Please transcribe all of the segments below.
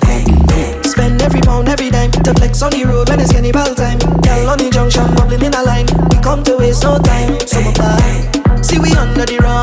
to Spend every pound, every dime to flex on the road when it's carnival time. Girl on the junction, bubbling in a line. We come to waste no time, so bye. See we under the road.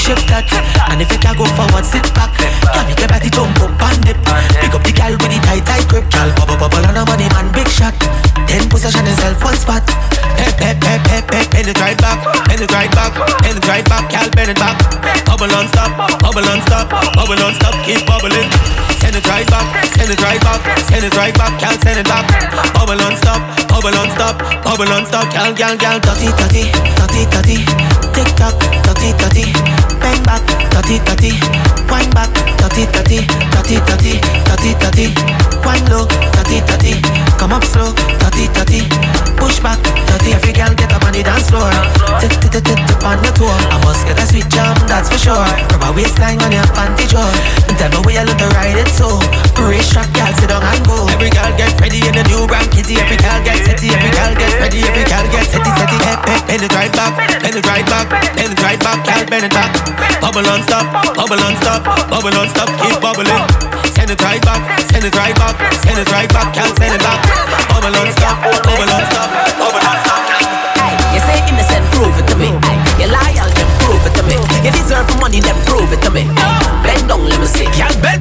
shift that. And if you can go forward, sit back. Gal, gal, dirty, dirty, dirty, dirty. Tick tock, dirty, dirty. Bang back, dirty, dirty. Wine back, dirty, dirty, dirty, dirty, dirty, dirty. Wine low, dirty, dirty. Come up slow, dirty, dirty. Push back, dirty. Every gal get up on the dance floor. Tip, tip, tip, tip on your tour. I must get a sweet jam, that's for sure. From my waistline on your panty drawer. Tell me where you look to ride it so. Race track, gal, sit down and go. Every gal get ready in the new brand kitty. Every gal get setty, every gal get ready, every gal get setty, setty. Bend it right back, bend it right back, bend it right back, gal, bend it back. Bubble on stop, bubble on stop, bubble on stop, keep bubbling. Send it right back, send it right back, send it right back, gal, send it back. Bubble on stop, bubble on stop, bubble on stop. You say innocent, prove it to me. You loyal, then prove it to me. You deserve money, then prove it to me. Bend down, let me see. Girl, bend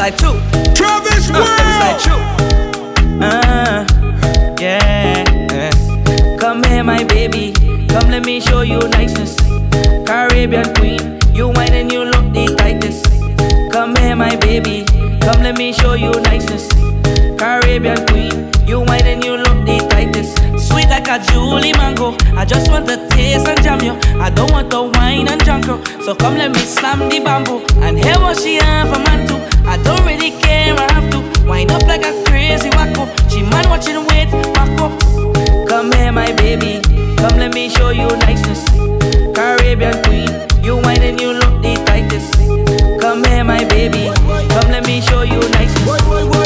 like two. Travis uh, It like two. Uh, yeah. Come here, my baby. Come let me show you niceness. Caribbean queen, you whine and you look the tightest. Come here, my baby. Come let me show you niceness. Caribbean queen, you whine and you look the tightest. Sweet like a Julie mango. I just want the taste and jam you. I don't want the wine and junk. So come let me slam the bamboo and hear what she have for man. I don't really care, I have to wind up like a crazy wacko. She man watching wait, wacko. Come here, my baby, come let me show you niceness. Caribbean queen, you whine and you look the tightest. Come here, my baby, come let me show you niceness.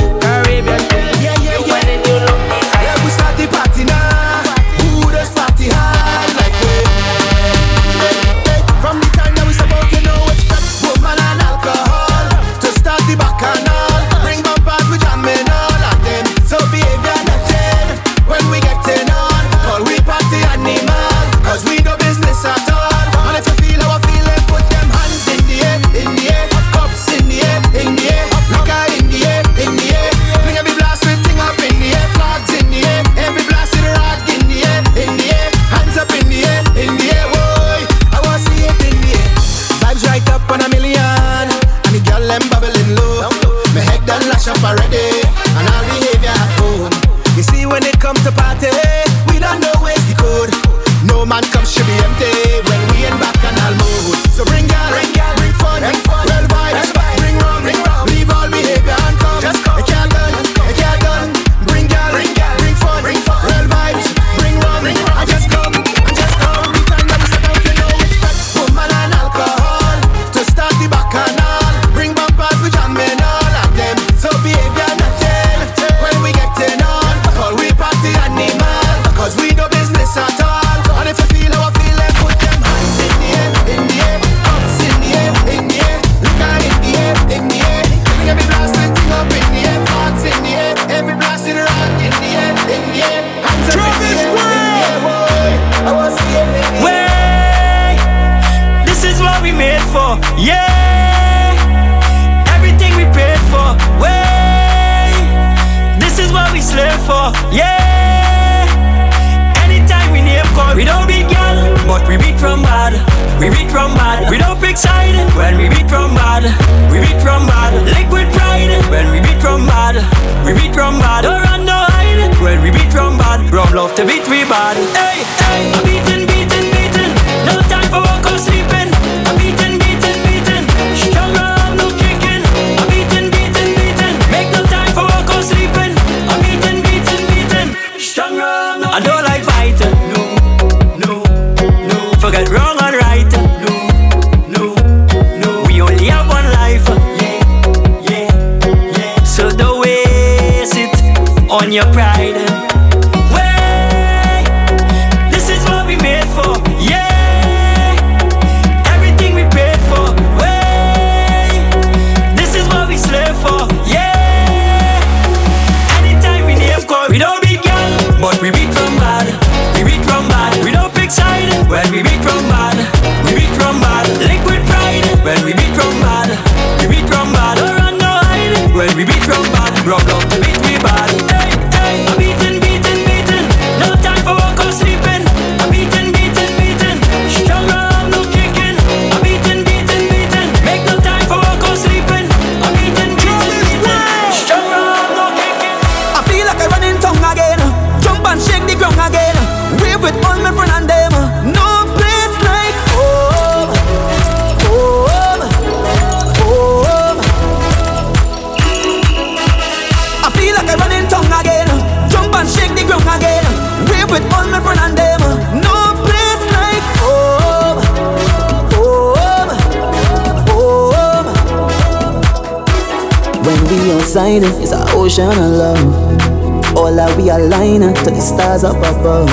When we outside, it's an ocean of love. All that we align to the stars up above.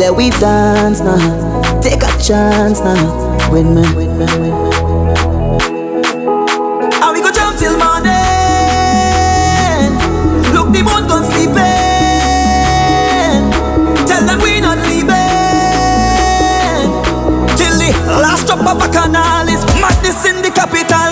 Let we dance now, take a chance now. With me, with me, with me. And we go jump till morning. Look, the moon gone sleeping. Tell them we not leaving. Till the last drop of canal is madness in the capital.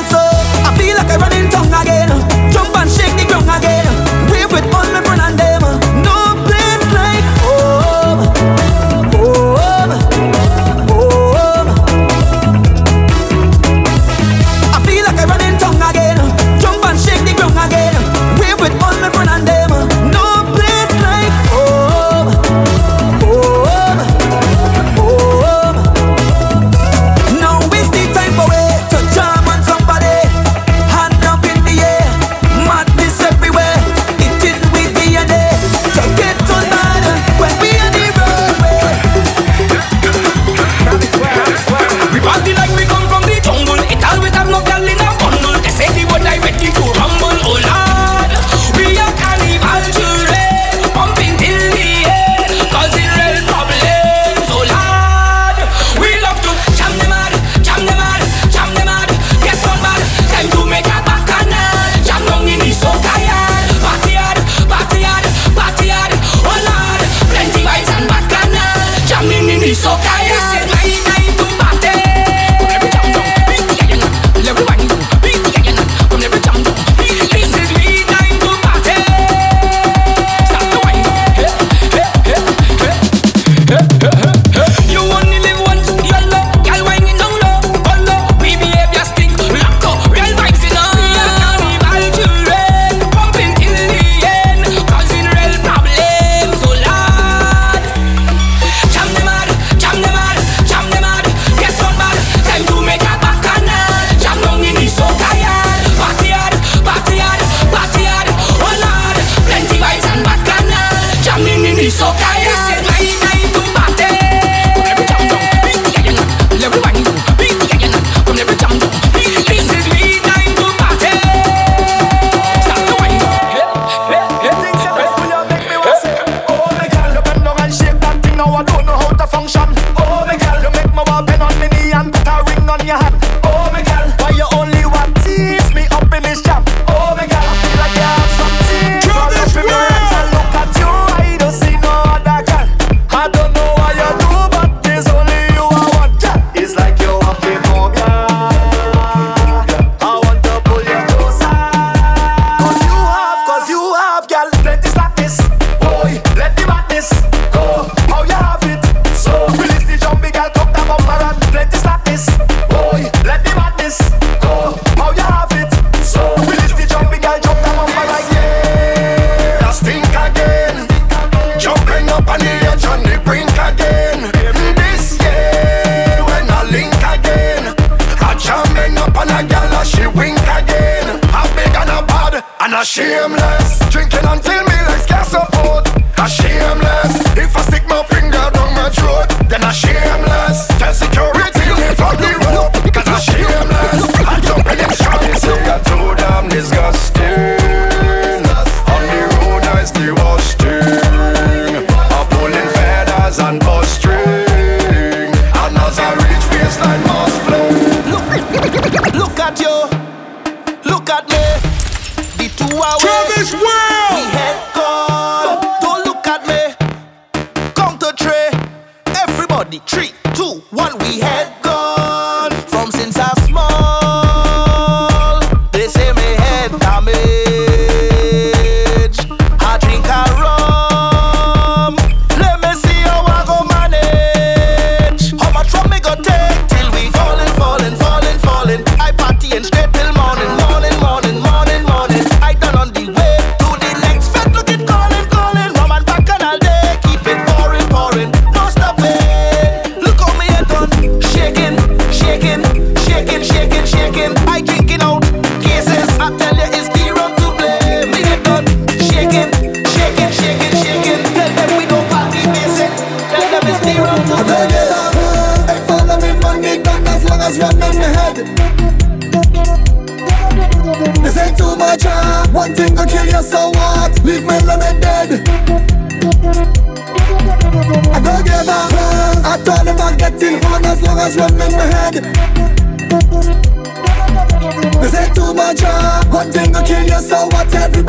Drink again. I've been a bad and a shameless. Drinking until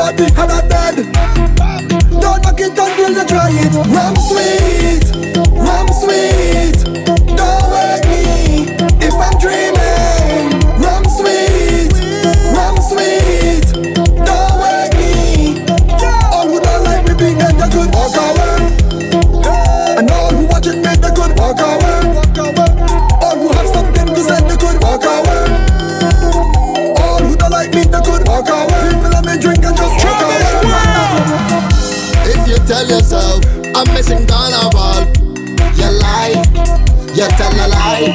body and a dead. Don't back it until you try it. Ram yourself. I'm missing carnival. You lie, you tell a lie.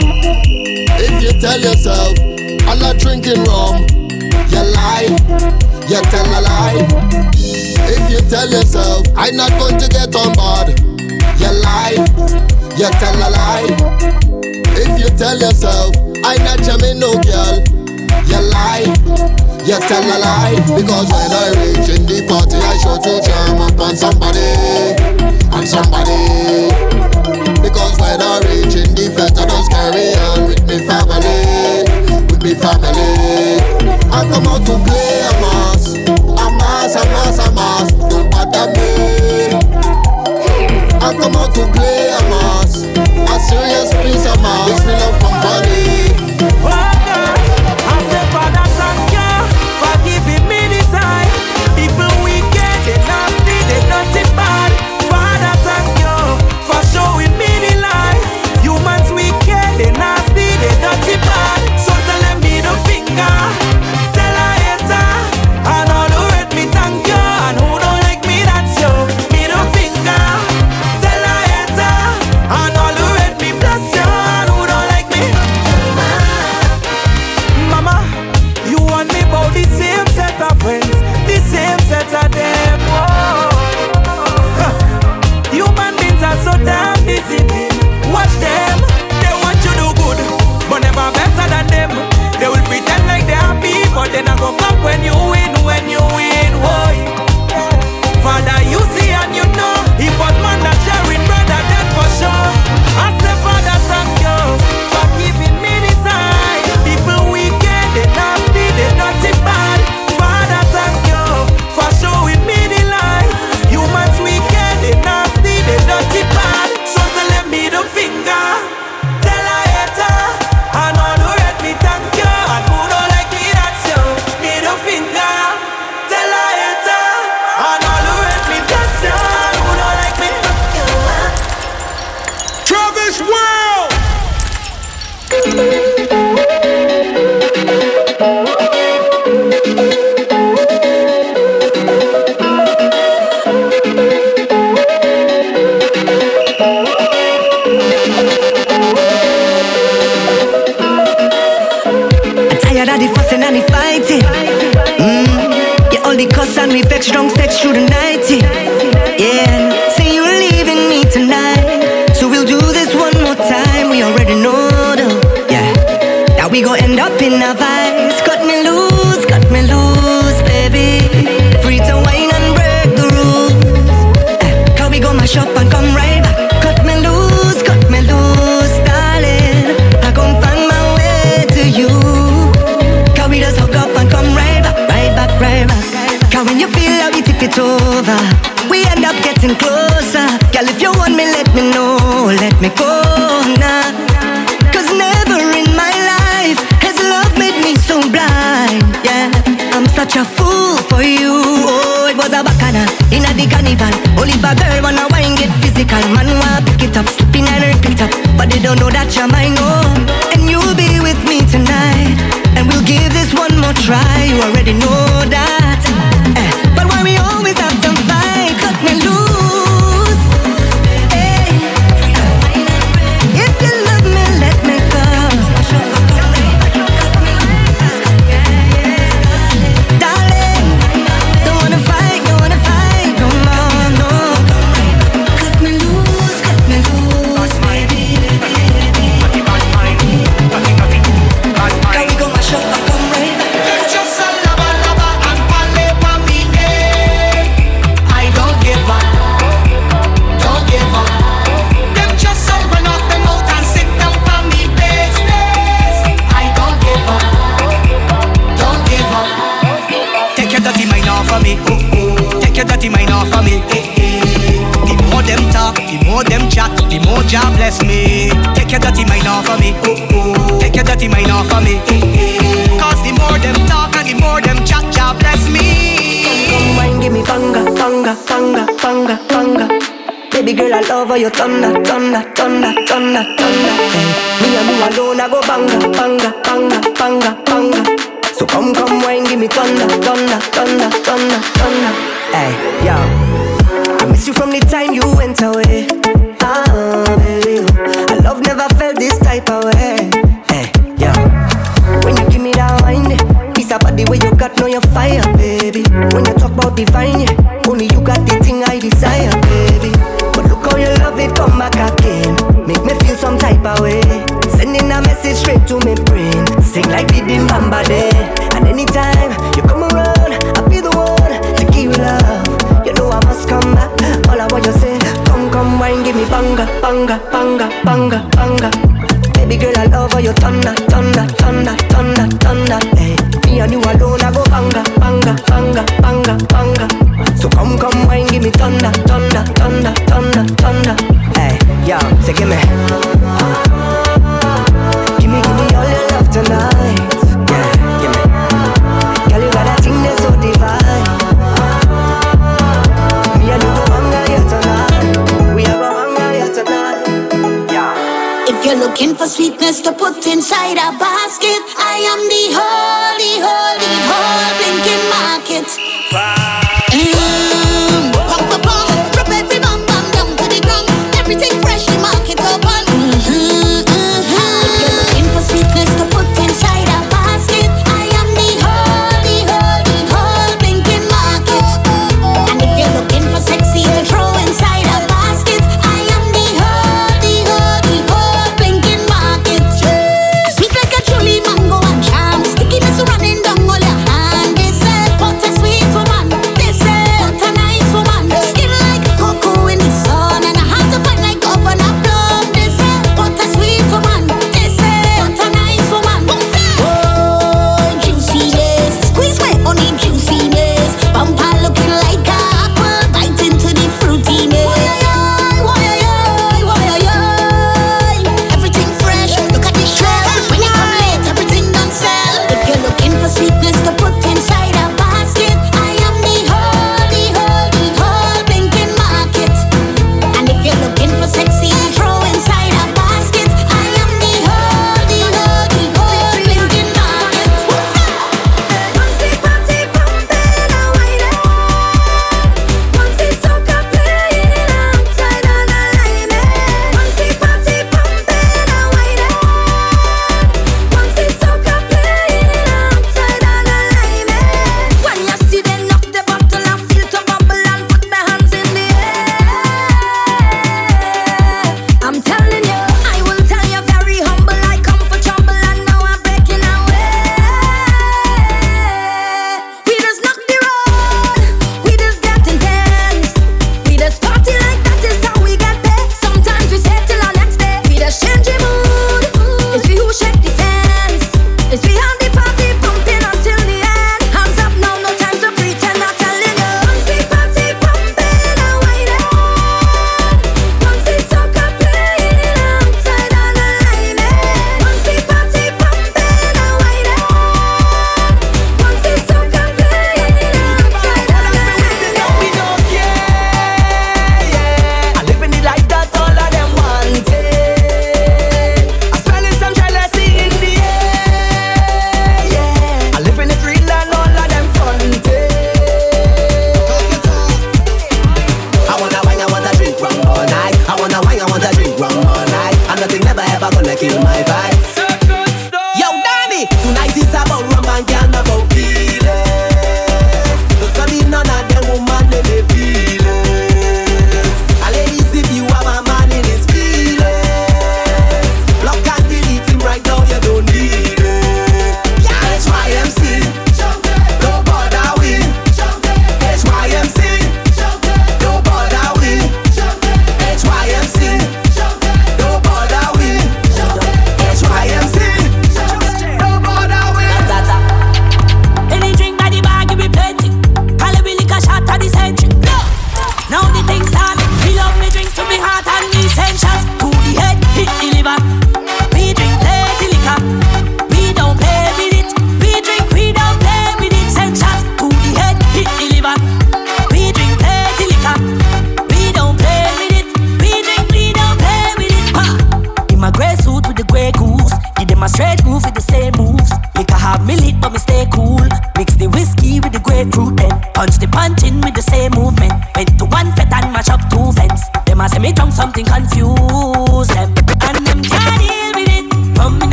If you tell yourself, I'm not drinking rum. You lie, you tell a lie. If you tell yourself, I'm not going to get on board. You lie, you tell a lie. If you tell yourself, I'm not jamming no girl. You lie. You tell a lie. Because when I reach in the party I show to charm upon somebody. On somebody. Because when I reach in the fete I just carry on with me family. With me family. I come out to play a mas. A mas, a mas, a mas. Don't bother me. I come out to play a mas. A serious piece of mas. Me love company. Over, we end up getting closer. Girl, if you want me, let me know, let me go now. Cause never in my life has love made me so blind. Yeah, I'm such a fool for you. Oh, it was a bacchanal in a the carnival. Only bad girl wanna wine get physical. Man wanna pick it up, slipping and rip it up, but they don't know that you're mine. Oh, and you'll be with me tonight, and we'll give this one more try. You already know that. Take your dirty mind off of me. Take your dirty mind off of me. Cause the more them talk and the more them chat, Jah bless me. Come wine, give me banga, banga, banga, banga, banga. Baby girl, I love how you thunder, thunder, thunder, thunder, thunder. Me and you alone, I go banga, banga, banga, banga, banga. So come, come wine, give me thunder, thunder, thunder, thunder, thunder. Hey, yo, I miss you from the time you went away. Ah, I love never felt this type of way. Eh, hey, yo. When you give me that wine, yeah, piece about the way you got know your fire, baby. When you talk about divine, yeah, only you got the thing I desire, baby. But look how you love it, come back again. Make me feel some type of way. Sending a message straight to me brain. Sing like the Bamba day. And anytime you come around, I'll be the one to give you love. You know I must come wine, give me banga, banga, banga, banga, banga. Baby girl, I love how you thunder, thunder, thunder, thunder, thunder. Hey, me and you alone, I go banga, banga, banga, banga, banga. So come, come, wine, give me thunder, thunder, thunder, thunder, thunder. Hey, yo, say give me, looking for sweetness to put inside a basket, I am the holy, holy, whole blinking market.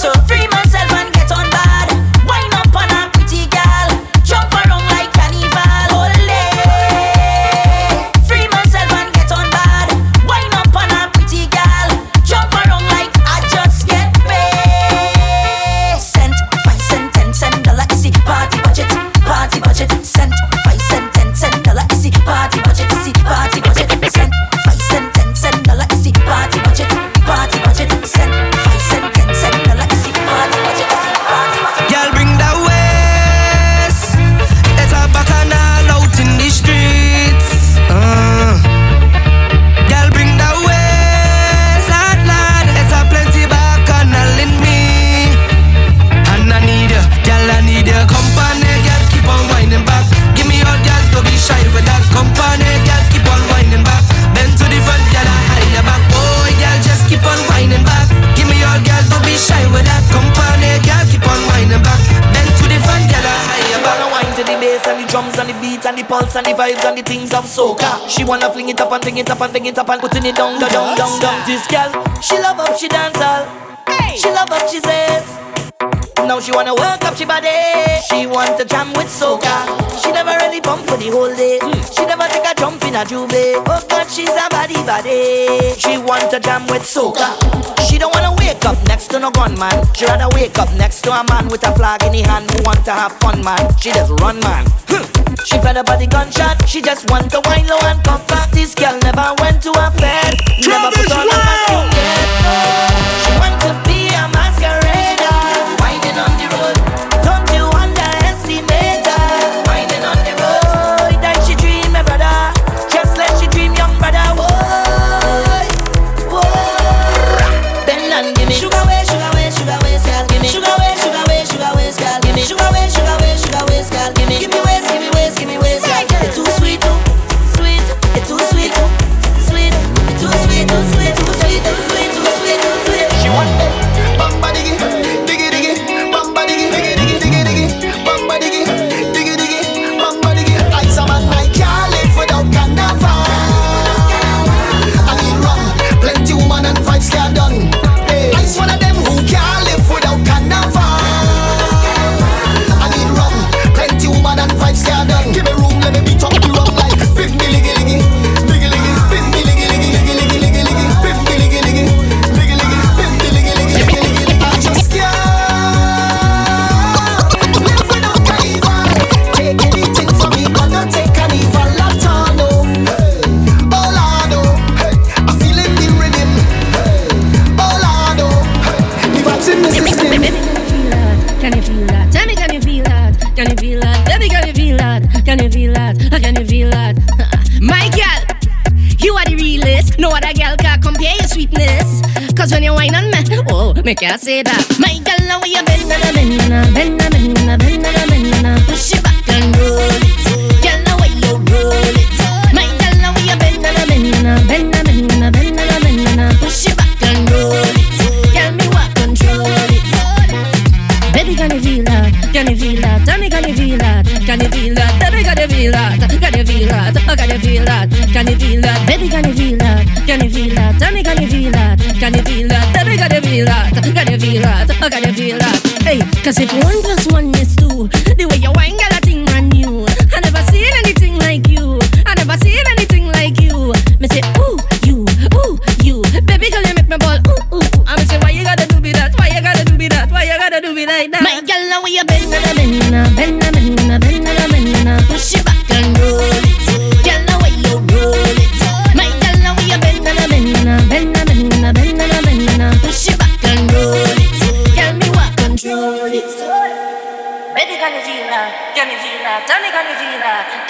so and bring it up and bring it up and putting it down, down, down, down. This girl, she love up, she dance all. Hey, She love up, she says now she wanna work up she body. She want to jam with soca. She never really pump for the whole day. She never take a jump in a jubilee. Oh God, she's a body body. She want to jam with soca. She don't wanna wake up next to no gunman. She rather wake up next to a man with a flag in his hand who want to have fun, man. She just run, man. Hmm. She fed up by the gunshot. She just want to wine low and come back. This girl never went to a bed. Never put on a costume. She want to on the road. me can't say that. My gal, now you bend and bend and bend and bend and bend and bend and push it back and roll it. Gal, now you roll it. My gal, now you bend and bend and bend and bend and bend and bend and push it back and roll it. Gal, me what control it. Baby, can you feel that? Can you feel that? Tell me, can you feel that? Can you feel that? Baby, can you feel that? Can you feel that? Can you feel that? Can you feel that? Baby, can you feel Cause if one plus one is two,